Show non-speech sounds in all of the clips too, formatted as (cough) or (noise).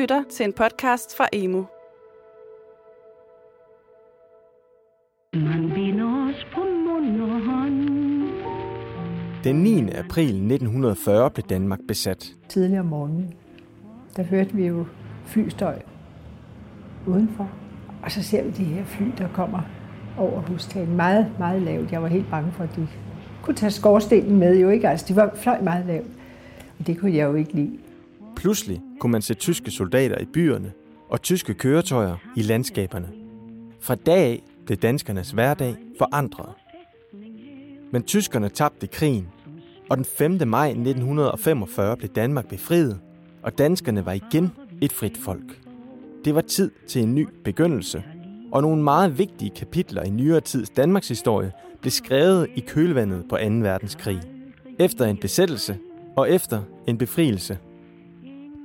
lytter til en podcast fra Emo. Man binder os på mund og hånd. Den 9. april 1940 blev Danmark besat. tidligere om morgenen, der hørte vi jo flystøj udenfor. Og så ser vi de her fly, der kommer over hustagen. Meget, meget lavt. Jeg var helt bange for, at de kunne tage skorstenen med. Jo ikke? Altså, de var fløj meget lavt. Og det kunne jeg jo ikke lide. Pludselig kunne man se tyske soldater i byerne og tyske køretøjer i landskaberne. Fra dag af blev danskernes hverdag forandret. Men tyskerne tabte krigen, og den 5. maj 1945 blev Danmark befriet, og danskerne var igen et frit folk. Det var tid til en ny begyndelse, og nogle meget vigtige kapitler i nyere tids Danmarks historie blev skrevet i kølvandet på 2. verdenskrig. Efter en besættelse og efter en befrielse.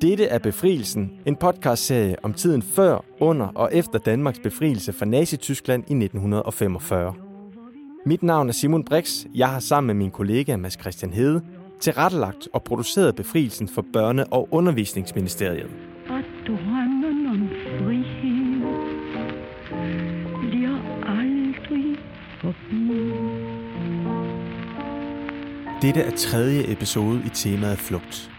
Dette er Befrielsen, en podcastserie om tiden før, under og efter Danmarks befrielse fra Nazi-Tyskland i 1945. Mit navn er Simon Brix. Jeg har sammen med min kollega Mads Christian Hede tilrettelagt og produceret befrielsen for Børne- og Undervisningsministeriet. Og drømmen om frihed bliver aldrig forbi. Dette er tredje episode i temaet flugt.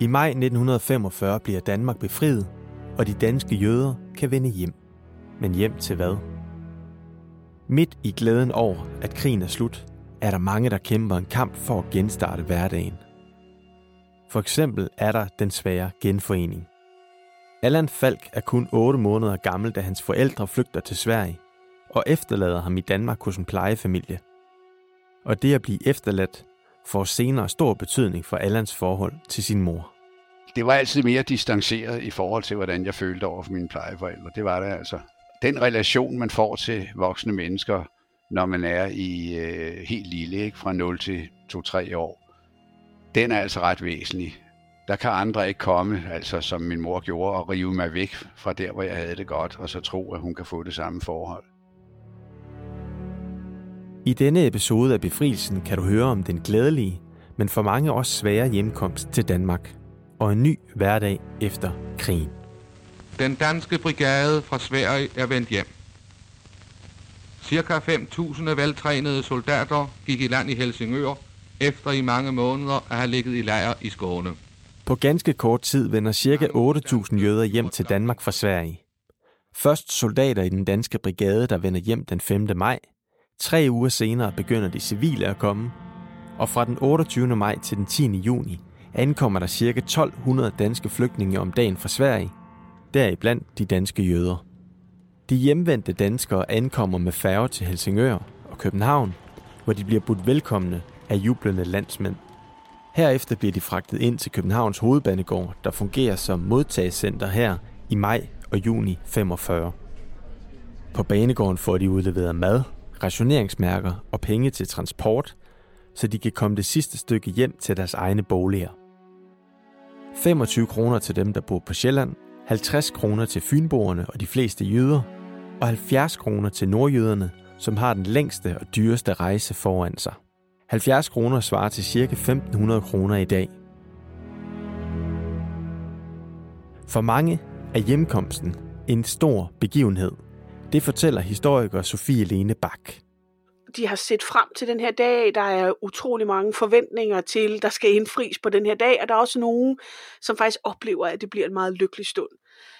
I maj 1945 bliver Danmark befriet, og de danske jøder kan vende hjem. Men hjem til hvad? Midt i glæden over, at krigen er slut, er der mange, der kæmper en kamp for at genstarte hverdagen. For eksempel er der den svære genforening. Allan Falk er kun 8 måneder gammel, da hans forældre flygter til Sverige og efterlader ham i Danmark hos en plejefamilie. Og det at blive efterladt får senere stor betydning for Allans forhold til sin mor. det var altid mere distanceret i forhold til, hvordan jeg følte over for mine plejeforældre. Det var det altså. Den relation, man får til voksne mennesker, når man er i øh, helt lille, ikke? fra 0 til 2-3 år, den er altså ret væsentlig. Der kan andre ikke komme, altså som min mor gjorde, og rive mig væk fra der, hvor jeg havde det godt, og så tro, at hun kan få det samme forhold. I denne episode af Befrielsen kan du høre om den glædelige, men for mange også svære hjemkomst til Danmark og en ny hverdag efter krigen. Den danske brigade fra Sverige er vendt hjem. Cirka 5.000 veltrænede soldater gik i land i Helsingør, efter i mange måneder at have ligget i lejr i Skåne. På ganske kort tid vender ca. 8.000 jøder hjem til Danmark fra Sverige. Først soldater i den danske brigade, der vender hjem den 5. maj. Tre uger senere begynder de civile at komme. Og fra den 28. maj til den 10. juni ankommer der ca. 1200 danske flygtninge om dagen fra Sverige. Deriblandt de danske jøder. De hjemvendte danskere ankommer med færge til Helsingør og København, hvor de bliver budt velkomne af jublende landsmænd. Herefter bliver de fragtet ind til Københavns hovedbanegård, der fungerer som modtagscenter her i maj og juni 45. På banegården får de udleveret mad, rationeringsmærker og penge til transport, så de kan komme det sidste stykke hjem til deres egne boliger. 25 kroner til dem, der bor på Sjælland, 50 kroner til fynboerne og de fleste jøder, og 70 kroner til nordjøderne, som har den længste og dyreste rejse foran sig. 70 kroner svarer til ca. 1500 kroner i dag. For mange er hjemkomsten en stor begivenhed. Det fortæller historiker Sofie Lene Bak. de har set frem til den her dag. Der er utrolig mange forventninger til, der skal indfries på den her dag, og der er også nogen, som faktisk oplever, at det bliver en meget lykkelig stund.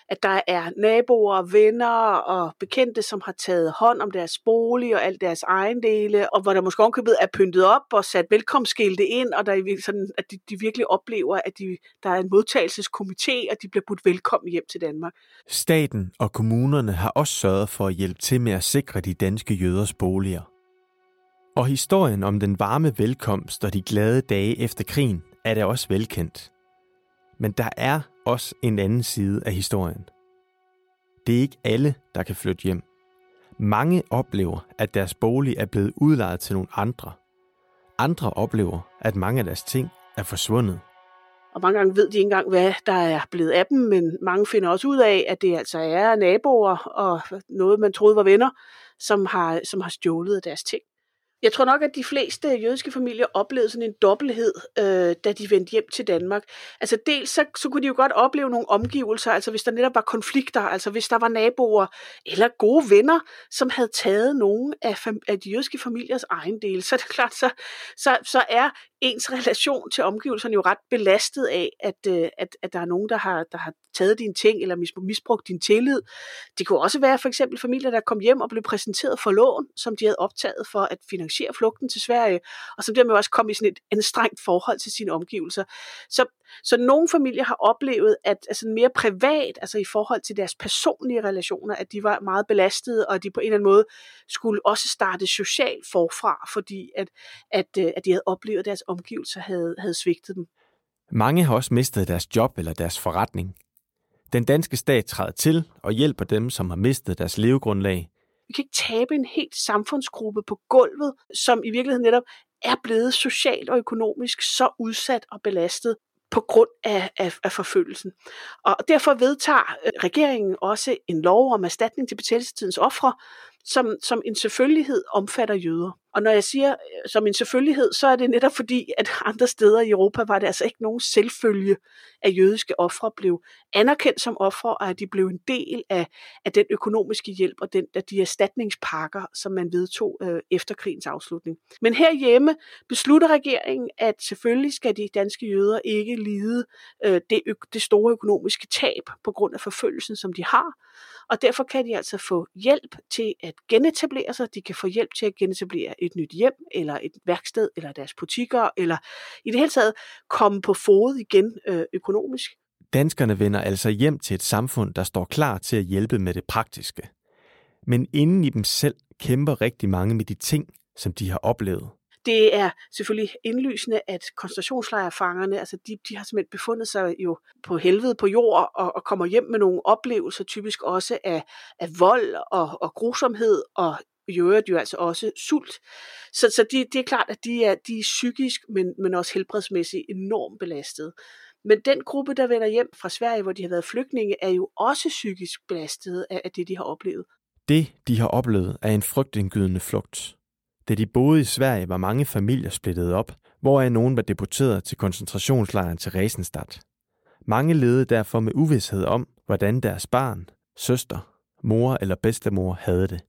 At der er naboer, venner og bekendte, som har taget hånd om deres bolig og alt deres ejendele, og hvor der måske ovenkøbet er pyntet op og sat velkomstskilte ind, og der er sådan, at de, de virkelig oplever, at de, der er en modtagelseskomité, og de bliver budt velkommen hjem til Danmark. Staten og kommunerne har også sørget for at hjælpe til med at sikre de danske jøders boliger. Og historien om den varme velkomst og de glade dage efter krigen er da også velkendt. Men der er også en anden side af historien. Det er ikke alle, der kan flytte hjem. Mange oplever, at deres bolig er blevet udlejet til nogle andre. Andre oplever, at mange af deres ting er forsvundet. Og mange gange ved de ikke engang, hvad der er blevet af dem, men mange finder også ud af, at det altså er naboer og noget, man troede var venner, som har, som har stjålet deres ting. Jeg tror nok, at de fleste jødiske familier oplevede sådan en dobbelthed, øh, da de vendte hjem til Danmark. Altså dels så, så kunne de jo godt opleve nogle omgivelser, altså hvis der netop var konflikter, altså hvis der var naboer eller gode venner, som havde taget nogle af, af de jødiske familiers egen del, så er det klart, så, så, så er ens relation til omgivelserne jo ret belastet af, at, øh, at, at der er nogen, der har, der har taget dine ting eller misbrugt din tillid. Det kunne også være for eksempel familier, der kom hjem og blev præsenteret for lån, som de havde optaget for at finansiere flugten til Sverige, og som dermed også kom i sådan et anstrengt forhold til sine omgivelser. Så, så nogle familier har oplevet, at altså mere privat, altså i forhold til deres personlige relationer, at de var meget belastede, og at de på en eller anden måde skulle også starte socialt forfra, fordi at, at, øh, at de havde oplevet, at deres omgivelser havde, havde svigtet dem. Mange har også mistet deres job eller deres forretning. Den danske stat træder til og hjælper dem, som har mistet deres levegrundlag. Vi kan ikke tabe en helt samfundsgruppe på gulvet, som i virkeligheden netop er blevet socialt og økonomisk så udsat og belastet på grund af, af, af forfølgelsen. Og derfor vedtager øh, regeringen også en lov om erstatning til betænkningstidens ofre, som, som en selvfølgelighed omfatter jøder. Og når jeg siger øh, som en selvfølgelighed, så er det netop fordi, at (laughs) andre steder i Europa var det altså ikke nogen selvfølge, at jødiske ofre blev anerkendt som ofre, og at de blev en del af, af den økonomiske hjælp og den, af de erstatningspakker, som man vedtog øh, efter krigens afslutning. Men herhjemme beslutter regeringen, at selvfølgelig skal de danske jøder ikke lide øh, det, det store økonomiske tab på grund af forfølgelsen, som de har. Og derfor kan de altså få hjælp til at genetablere sig. De kan få hjælp til at genetablere et nyt hjem, eller et værksted, eller deres butikker, eller i det hele taget komme på fod igen øh, økonomisk. Danskerne vender altså hjem til et samfund, der står klar til at hjælpe med det praktiske. Men inden i dem selv kæmper rigtig mange med de ting, som de har oplevet. Det er selvfølgelig indlysende, at koncentrationslejrfangerne, altså de, de har simpelthen befundet sig jo på helvede på jord og, og kommer hjem med nogle oplevelser, typisk også af, af vold og, og grusomhed og i øvrigt jo altså også sult. Så, så det, det er klart, at de er, de er psykisk, men, men også helbredsmæssigt enormt belastet. Men den gruppe, der vender hjem fra Sverige, hvor de har været flygtninge, er jo også psykisk belastet af, af det, de har oplevet. Det, de har oplevet, er en frygtindgydende flugt. Da de boede i Sverige, var mange familier splittet op, hvoraf nogen var deporteret til koncentrationslejren til Resenstadt. Mange levede derfor med uvidshed om, hvordan deres barn, søster, mor eller bedstemor havde det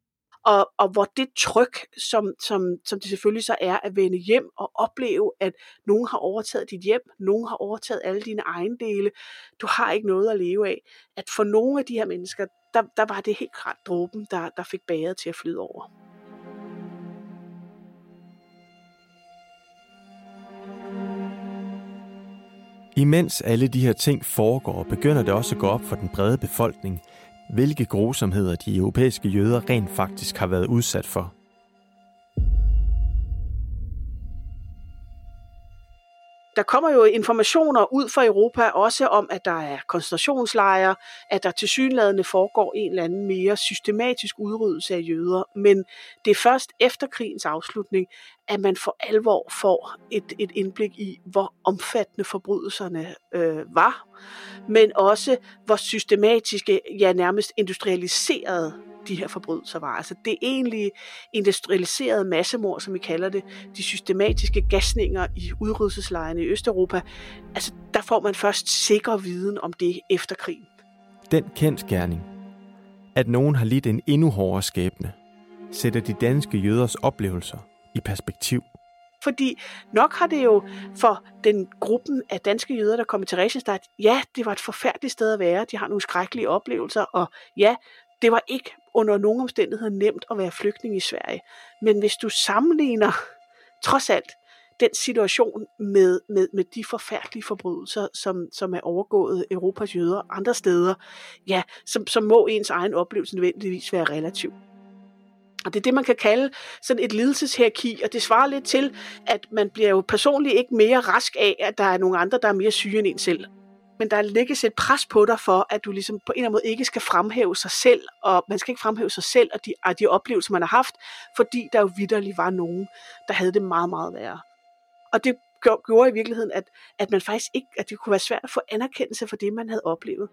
og, og hvor det tryk, som, som, som det selvfølgelig så er at vende hjem og opleve, at nogen har overtaget dit hjem, nogen har overtaget alle dine ejendele, du har ikke noget at leve af, at for nogle af de her mennesker, der, der var det helt klart dråben, der, der fik bæret til at flyde over. Imens alle de her ting foregår, begynder det også at gå op for den brede befolkning, hvilke grusomheder de europæiske jøder rent faktisk har været udsat for. Der kommer jo informationer ud fra Europa også om, at der er koncentrationslejre, at der til synlædende foregår en eller anden mere systematisk udryddelse af jøder. Men det er først efter krigens afslutning, at man for alvor får et, et indblik i, hvor omfattende forbrydelserne øh, var, men også hvor systematiske, ja nærmest industrialiserede de her forbrydelser var. Altså det egentlig industrialiserede massemord, som vi kalder det, de systematiske gasninger i udryddelseslejrene i Østeuropa, altså der får man først sikker viden om det efter krigen. Den kendskærning, at nogen har lidt en endnu hårdere skæbne, sætter de danske jøders oplevelser i perspektiv. Fordi nok har det jo for den gruppen af danske jøder, der kommer til Resenstadt, ja, det var et forfærdeligt sted at være, de har nogle skrækkelige oplevelser, og ja, det var ikke under nogen omstændigheder nemt at være flygtning i Sverige. Men hvis du sammenligner, trods alt, den situation med, med, med de forfærdelige forbrydelser, som, som er overgået Europas jøder andre steder, ja, så, så må ens egen oplevelse nødvendigvis være relativ. Og det er det, man kan kalde sådan et lidelseshierarki, og det svarer lidt til, at man bliver jo personligt ikke mere rask af, at der er nogle andre, der er mere syge end en selv men der lægges et pres på dig for, at du ligesom på en eller anden måde ikke skal fremhæve sig selv, og man skal ikke fremhæve sig selv og de, og de oplevelser, man har haft, fordi der jo vidderligt var nogen, der havde det meget, meget værre. Og det gjorde i virkeligheden, at, at man faktisk ikke, at det kunne være svært at få anerkendelse for det, man havde oplevet.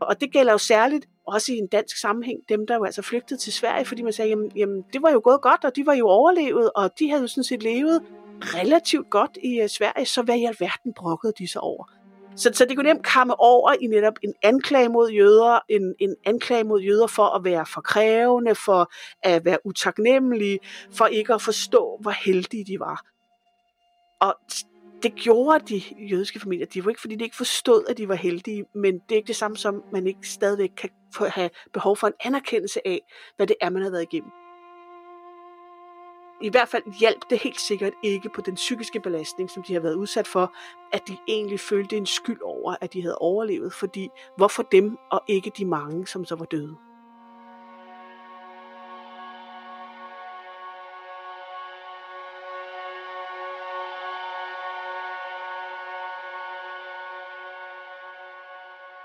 Og det gælder jo særligt også i en dansk sammenhæng, dem der jo altså flygtede til Sverige, fordi man sagde, jamen, jamen det var jo gået godt, og de var jo overlevet, og de havde jo sådan set levet relativt godt i øh, Sverige, så hvad i alverden brokkede de sig over? Så, så det kunne nemt komme over i netop en anklage mod jøder, en, en anklage mod jøder for at være for krævende, for at være utaknemmelige, for ikke at forstå, hvor heldige de var. Og det gjorde de jødiske familier. De var ikke, fordi de ikke forstod, at de var heldige, men det er ikke det samme som, man ikke stadigvæk kan have behov for en anerkendelse af, hvad det er, man har været igennem. I hvert fald hjalp det helt sikkert ikke på den psykiske belastning, som de har været udsat for, at de egentlig følte en skyld over, at de havde overlevet, fordi hvorfor dem og ikke de mange, som så var døde.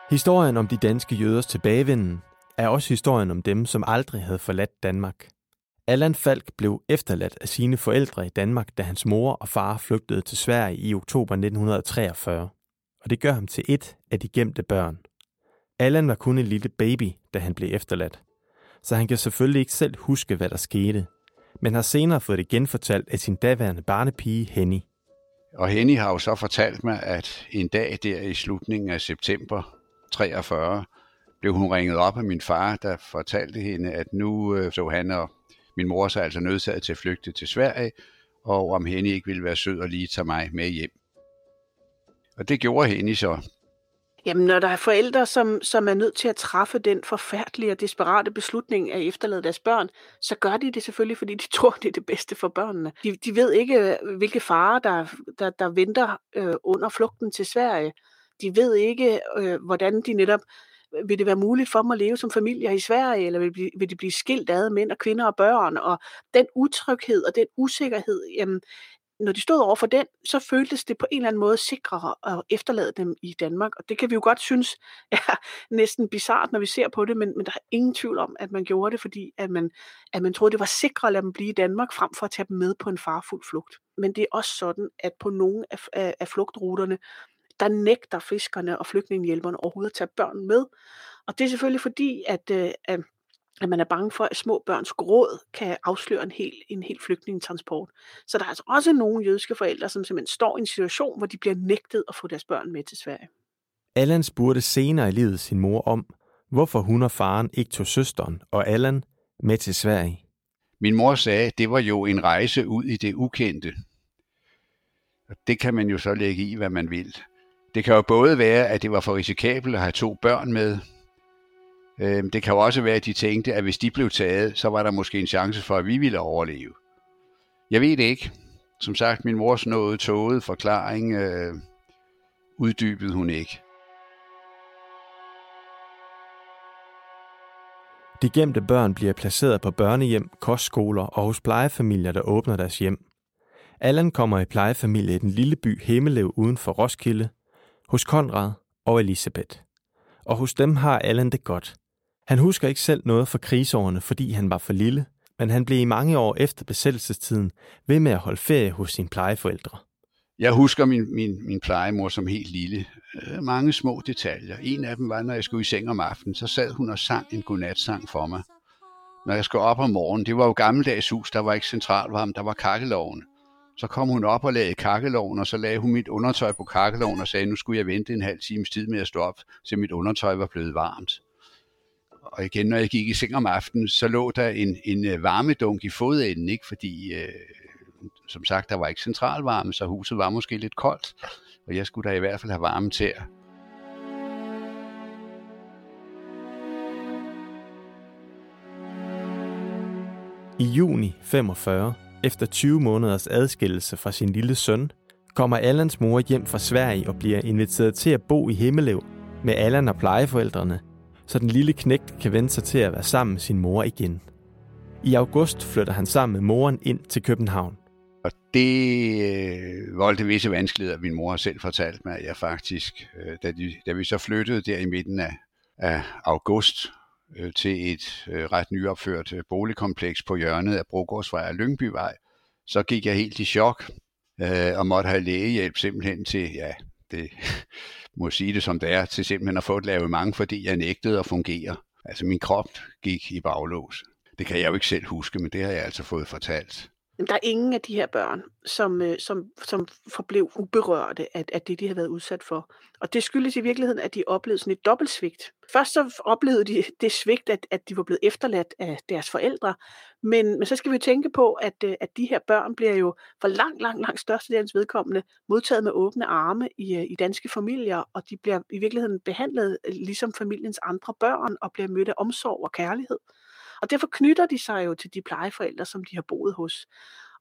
Historien om de danske jøders tilbagevenden er også historien om dem, som aldrig havde forladt Danmark. Allan Falk blev efterladt af sine forældre i Danmark, da hans mor og far flygtede til Sverige i oktober 1943. Og det gør ham til et af de gemte børn. Allan var kun en lille baby, da han blev efterladt. Så han kan selvfølgelig ikke selv huske, hvad der skete. Men har senere fået det genfortalt af sin daværende barnepige Henny. Og Henny har jo så fortalt mig, at en dag der i slutningen af september 43 blev hun ringet op af min far, der fortalte hende, at nu øh, så han og min mor så altså nødsaget til at flygte til Sverige, og om Henny ikke ville være sød og lige tage mig med hjem. Og det gjorde Henny så. Jamen, når der er forældre, som, som er nødt til at træffe den forfærdelige og desperate beslutning at efterlade deres børn, så gør de det selvfølgelig, fordi de (laughs) tror, det er det bedste for børnene. De, de ved ikke, hvilke farer, der, der, der venter øh, under flugten til Sverige. De ved ikke, øh, hvordan de netop vil det være muligt for dem at leve som familier i Sverige, eller vil, de, vil de blive skilt ad, mænd og kvinder og børn, og den utryghed og den usikkerhed, jamen, når de stod over for den, så føltes det på en eller anden måde sikrere at efterlade dem i Danmark. Og det kan vi jo godt synes (laughs) er næsten bizart, når vi ser på det, men, men der er ingen tvivl om, at man gjorde det, fordi at man, at man troede, det var sikrere at lade dem blive i Danmark, frem for at tage dem med på en farfuld flugt. Men det er også sådan, at på nogle af, af, af flugtruterne, der nægter fiskerne og flygtningehjælperne overhovedet at tage børn med. Og det er selvfølgelig fordi, at, øh, at man er bange for, at små børns gråd kan afsløre en hel, en hel flygtningetransport. Så der er altså også nogle jødiske forældre, som simpelthen står i en situation, hvor de bliver nægtet at få deres børn med til Sverige. Allan spurgte senere i livet sin mor om, hvorfor hun og faren ikke tog søsteren og Allan med til Sverige. Min mor sagde, at det var jo en rejse ud i det ukendte. Det kan man jo så lægge i, hvad man vil. Det kan jo både være, at det var for risikabelt at have to børn med. Øhm, det kan jo også være, at de tænkte, at hvis de blev taget, så var der måske en chance for, at vi ville overleve. Jeg ved det ikke. Som sagt, min mors nåede tåget forklaring øh, uddybede hun ikke. De gemte børn bliver placeret på børnehjem, kostskoler og hos plejefamilier, der åbner deres hjem. Allan kommer i plejefamilie i den lille by Hemmelev uden for Roskilde, hos Konrad og Elisabeth. Og hos dem har Allan det godt. Han husker ikke selv noget fra krigsårene, fordi han var for lille, men han blev i mange år efter besættelsestiden ved med at holde ferie hos sine plejeforældre. Jeg husker min, min, min plejemor som helt lille. Øh, mange små detaljer. En af dem var, når jeg skulle i seng om aftenen, så sad hun og sang en godnatsang for mig. Når jeg skulle op om morgenen, det var jo gammeldags hus, der var ikke centralvarme, der var kakkeloven. Så kom hun op og lagde kakkeloven, og så lagde hun mit undertøj på kakkeloven og sagde, nu skulle jeg vente en halv times tid med at stå op, så mit undertøj var blevet varmt. Og igen, når jeg gik i seng om aftenen, så lå der en, en øh, varmedunk i fodenden, ikke? fordi øh, som sagt, der var ikke centralvarme, så huset var måske lidt koldt, og jeg skulle da i hvert fald have varme til. I juni 45 efter 20 måneders adskillelse fra sin lille søn, kommer Allans mor hjem fra Sverige og bliver inviteret til at bo i Himmelev med Allan og plejeforældrene, så den lille knægt kan vende sig til at være sammen med sin mor igen. I august flytter han sammen med moren ind til København. Og det øh, voldte visse vanskeligheder, min mor har selv fortalt mig, at jeg faktisk, øh, da, de, da vi så flyttede der i midten af, af august øh, til et øh, ret nyopført øh, boligkompleks på hjørnet af Brogårdsvej og Lyngbyvej, så gik jeg helt i chok. øh, og måtte have lægehjælp simpelthen til, ja, det (laughs) må sige det som det er, til simpelthen at få et mange fordi jeg nægtede at fungere. Altså min krop gik i baglås. Det kan jeg jo ikke selv huske, men det har jeg altså fået fortalt. Der er ingen af de her børn, som, øh, som, som forblev uberørte af, af det, de havde været udsat for. Og det skyldes i virkeligheden, at de oplevede sådan et dobbeltsvigt. Først så oplevede de det svigt, at, at de var blevet efterladt af deres forældre. Men, men så skal vi tænke på, at, øh, at de her børn bliver jo for langt, langt, langt størstedelens vedkommende modtaget med åbne arme i, øh, i danske familier, og de bliver i virkeligheden behandlet ligesom familiens andre børn, og bliver mødt af omsorg og kærlighed. Og derfor knytter de sig jo til de plejeforældre, som de har boet hos.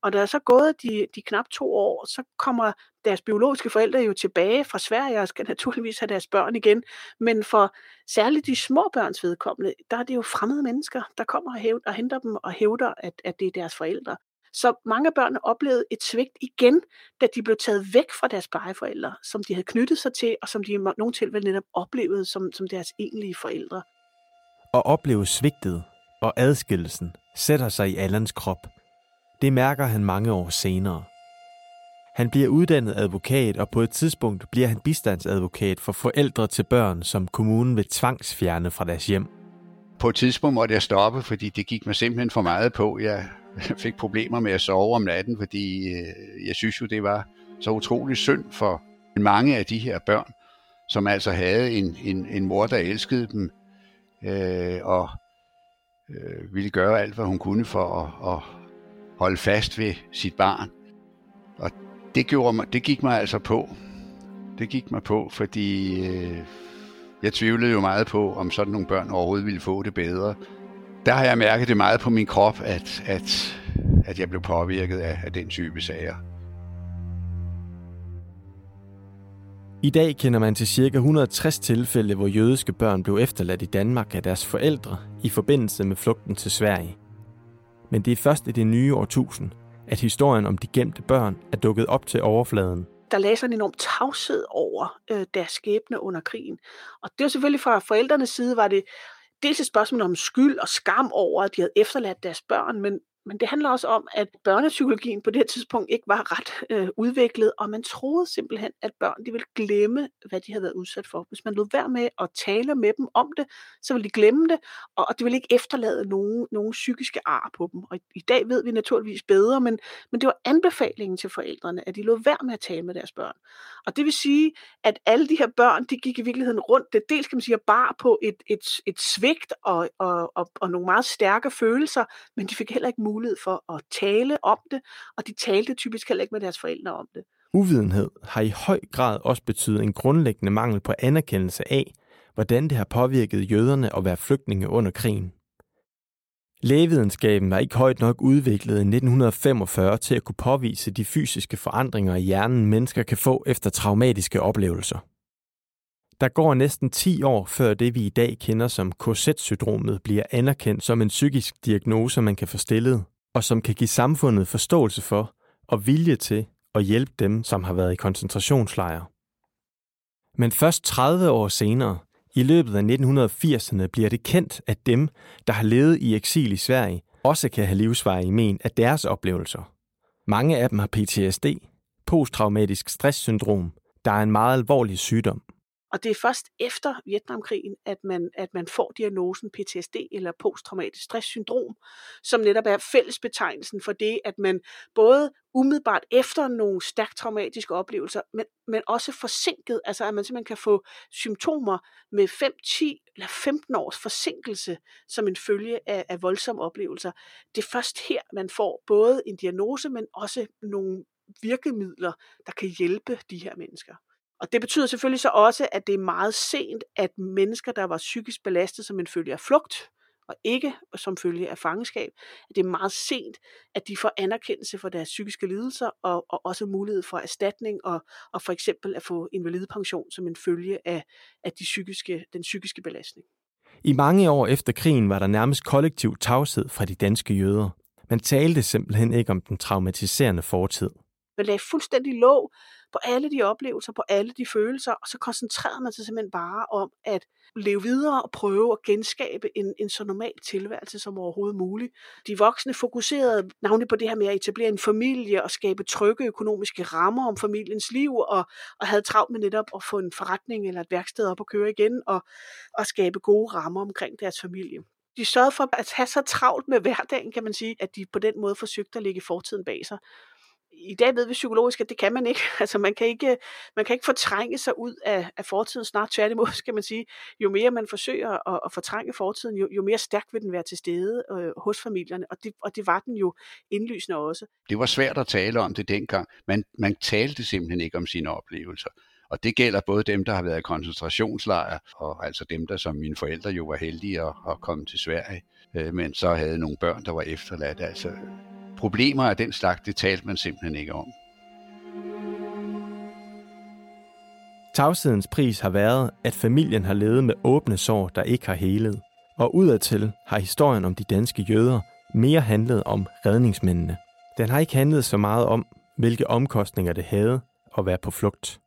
Og da er så gået de, de knap to år, så kommer deres biologiske forældre jo tilbage fra Sverige og skal (laughs) naturligvis have deres børn igen. Men for særligt de små børns vedkommende, der er det jo fremmede mennesker, der kommer og, hævder, og henter dem og hævder, at, at det er deres forældre. Så mange af børnene oplevede et svigt igen, da de blev taget væk fra deres plejeforældre, som de havde knyttet sig til, og som de i nogle tilfælde netop oplevede som, som deres egentlige forældre. Og opleve svigtet og adskillelsen sætter sig i Allans krop. Det mærker han mange år senere. Han bliver uddannet advokat, og på et tidspunkt bliver han bistandsadvokat for forældre til børn, som kommunen vil tvangsfjerne fra deres hjem. På et tidspunkt måtte jeg stoppe, fordi det gik mig simpelthen for meget på. Jeg (laughs) fik problemer med at sove om natten, fordi øh, jeg synes jo, det var så utrolig synd for mange af de her børn, som altså havde en, en, en mor, der elskede dem, øh, og øh, ville gøre alt, hvad hun kunne for at, at holde fast ved sit barn. Og det, gjorde mig, det gik mig altså på. Det gik mig på, fordi øh, jeg tvivlede jo meget på, om sådan nogle børn overhovedet ville få det bedre. Der har jeg mærket det meget på min krop, at, at, at jeg blev påvirket af, af den type sager. I dag kender man til ca. 160 tilfælde, hvor jødiske børn blev efterladt i Danmark af deres forældre i forbindelse med flugten til Sverige. Men det er først i det nye årtusind, at historien om de gemte børn er dukket op til overfladen. Der lagde sig en enorm tavshed over øh, deres skæbne under krigen. Og det var selvfølgelig fra forældrenes side, var det dels et spørgsmål om skyld og skam over, at de havde efterladt deres børn, men, men det handler også om, at børnepsykologien på det her tidspunkt ikke var ret øh, udviklet, og man troede simpelthen, at børn de ville glemme, hvad de havde været udsat for. Hvis man lod være med at tale med dem om det, så ville de glemme det, og, og det ville ikke efterlade nogen, nogen psykiske ar på dem. Og i, i dag ved vi naturligvis bedre, men, men det var anbefalingen til forældrene, at de lod være med at tale med deres børn. Og det vil sige, at alle de her børn, de gik i virkeligheden rundt, det dels kan man sige, bare på et, et, et svigt og, og, og, og nogle meget stærke følelser, men de fik heller ikke mulighed mulighed for at tale om det, og de talte typisk heller ikke med deres forældre om det. Uvidenhed har i høj grad også betydet en grundlæggende mangel på anerkendelse af, hvordan det har påvirket jøderne at være flygtninge under krigen. Lægevidenskaben var ikke højt nok udviklet i 1945 til at kunne påvise de fysiske forandringer i hjernen, mennesker kan få efter traumatiske oplevelser. Der går næsten 10 år før det, vi i dag kender som KZ-syndromet, bliver anerkendt som en psykisk diagnose, man kan få stillet, og som kan give samfundet forståelse for og vilje til at hjælpe dem, som har været i koncentrationslejre. Men først 30 år senere, i løbet af 1980'erne, bliver det kendt, at dem, der har levet i eksil i Sverige, også kan have livsveje i men af deres oplevelser. Mange af dem har PTSD, posttraumatisk stresssyndrom, der er en meget alvorlig sygdom. Og det er først efter Vietnamkrigen, at man, at man får diagnosen PTSD eller posttraumatisk stresssyndrom, som netop er fællesbetegnelsen for det, at man både umiddelbart efter nogle stærkt traumatiske oplevelser, men, men også forsinket, altså at man simpelthen kan få symptomer med 5, 10 eller 15 års forsinkelse som en følge af, af voldsomme oplevelser. Det er først her, man får både en diagnose, men også nogle virkemidler, der kan hjælpe de her mennesker. Og det betyder selvfølgelig så også, at det er meget sent, at mennesker, der var psykisk belastet som en følge af flugt, og ikke som følge af fangenskab, at det er meget sent, at de får anerkendelse for deres psykiske lidelser, og, og også mulighed for erstatning, og, og for eksempel at få invalidepension som en følge af, af de psykiske, den psykiske belastning. I mange år efter krigen var der nærmest kollektiv tavshed fra de danske jøder. Man talte simpelthen ikke om den traumatiserende fortid. Man lagde fuldstændig låg på alle de oplevelser, på alle de følelser, og så koncentrerede man sig simpelthen bare om at leve videre og prøve at genskabe en, en så normal tilværelse som overhovedet muligt. De voksne fokuserede navnlig på det her med at etablere en familie og skabe trygge økonomiske rammer om familiens liv, og, og havde travlt med netop at få en forretning eller et værksted op at køre igen, og, og skabe gode rammer omkring deres familie de sørgede for at have så travlt med hverdagen, kan man sige, at de på den måde forsøgte at lægge fortiden bag sig. I dag ved vi psykologisk, at det kan man ikke. (laughs) Altså man kan ikke, man kan ikke fortrænge sig ud af, af fortiden, snart tværtimod, (laughs) skal man sige. Jo mere man forsøger at, at fortrænge fortiden, jo, jo mere stærk vil den være til stede øh, hos familierne, og det, og det var den jo indlysende også. Det var svært at tale om det dengang. Man, man talte simpelthen ikke om sine oplevelser. Og det gælder både dem, der har været i koncentrationslejre, og altså dem, der som mine forældre jo var heldige at, at komme til Sverige, øh, men så havde nogle børn, der var efterladt. Altså problemer af den slags, det talte man simpelthen ikke om. Tavshedens pris har været, at familien har levet med åbne sår, der ikke har helet. Og udadtil har historien om de danske jøder mere handlet om redningsmændene. Den har ikke handlet så meget om, hvilke omkostninger det havde at være på flugt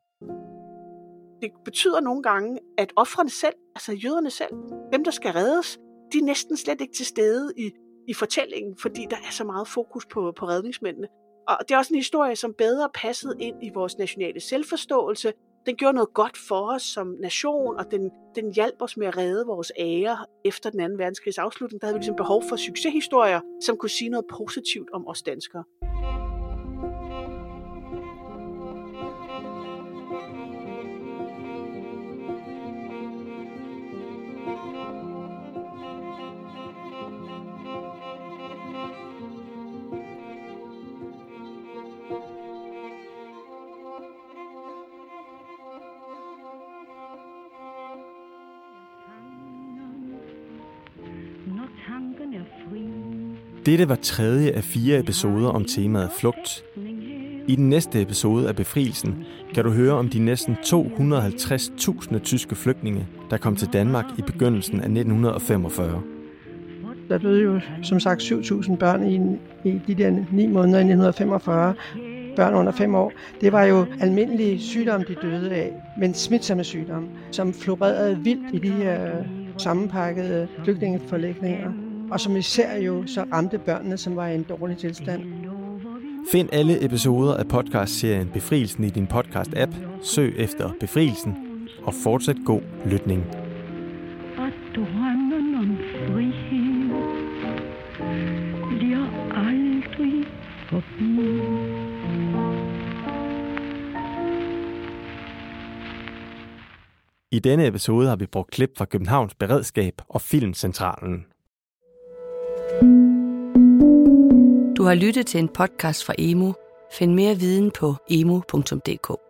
det betyder nogle gange, at offrene selv, altså jøderne selv, dem der skal reddes, de er næsten slet ikke til stede i, i fortællingen, fordi der er så meget fokus på, på redningsmændene. Og det er også en historie, som bedre passede ind i vores nationale selvforståelse. Den gjorde noget godt for os som nation, og den, den hjalp os med at redde vores ære efter den anden verdenskrigs afslutning. Der havde vi ligesom behov for succeshistorier, som kunne sige noget positivt om os danskere. Dette var tredje af fire episoder om temaet flugt. I den næste episode af Befrielsen kan du høre om de næsten 250.000 tyske flygtninge, der kom til Danmark i begyndelsen af 1945. Der døde jo som sagt 7.000 børn i, i de der 9 måneder i 1945. Børn under fem år. Det var jo almindelige sygdomme, de døde af, men smitsomme sygdomme, som florerede vildt i de her sammenpakkede flygtningeforlægninger og som især jo så ramte børnene, som var i en dårlig tilstand. Find alle episoder af podcastserien Befrielsen i din podcast-app. Søg efter Befrielsen og fortsæt god lytning. At drømmen om frihed bliver aldrig forbi. I denne episode har vi brugt klip fra Københavns Beredskab og Filmcentralen. Du har lyttet til en podcast fra Emo. Find mere viden på emo.dk.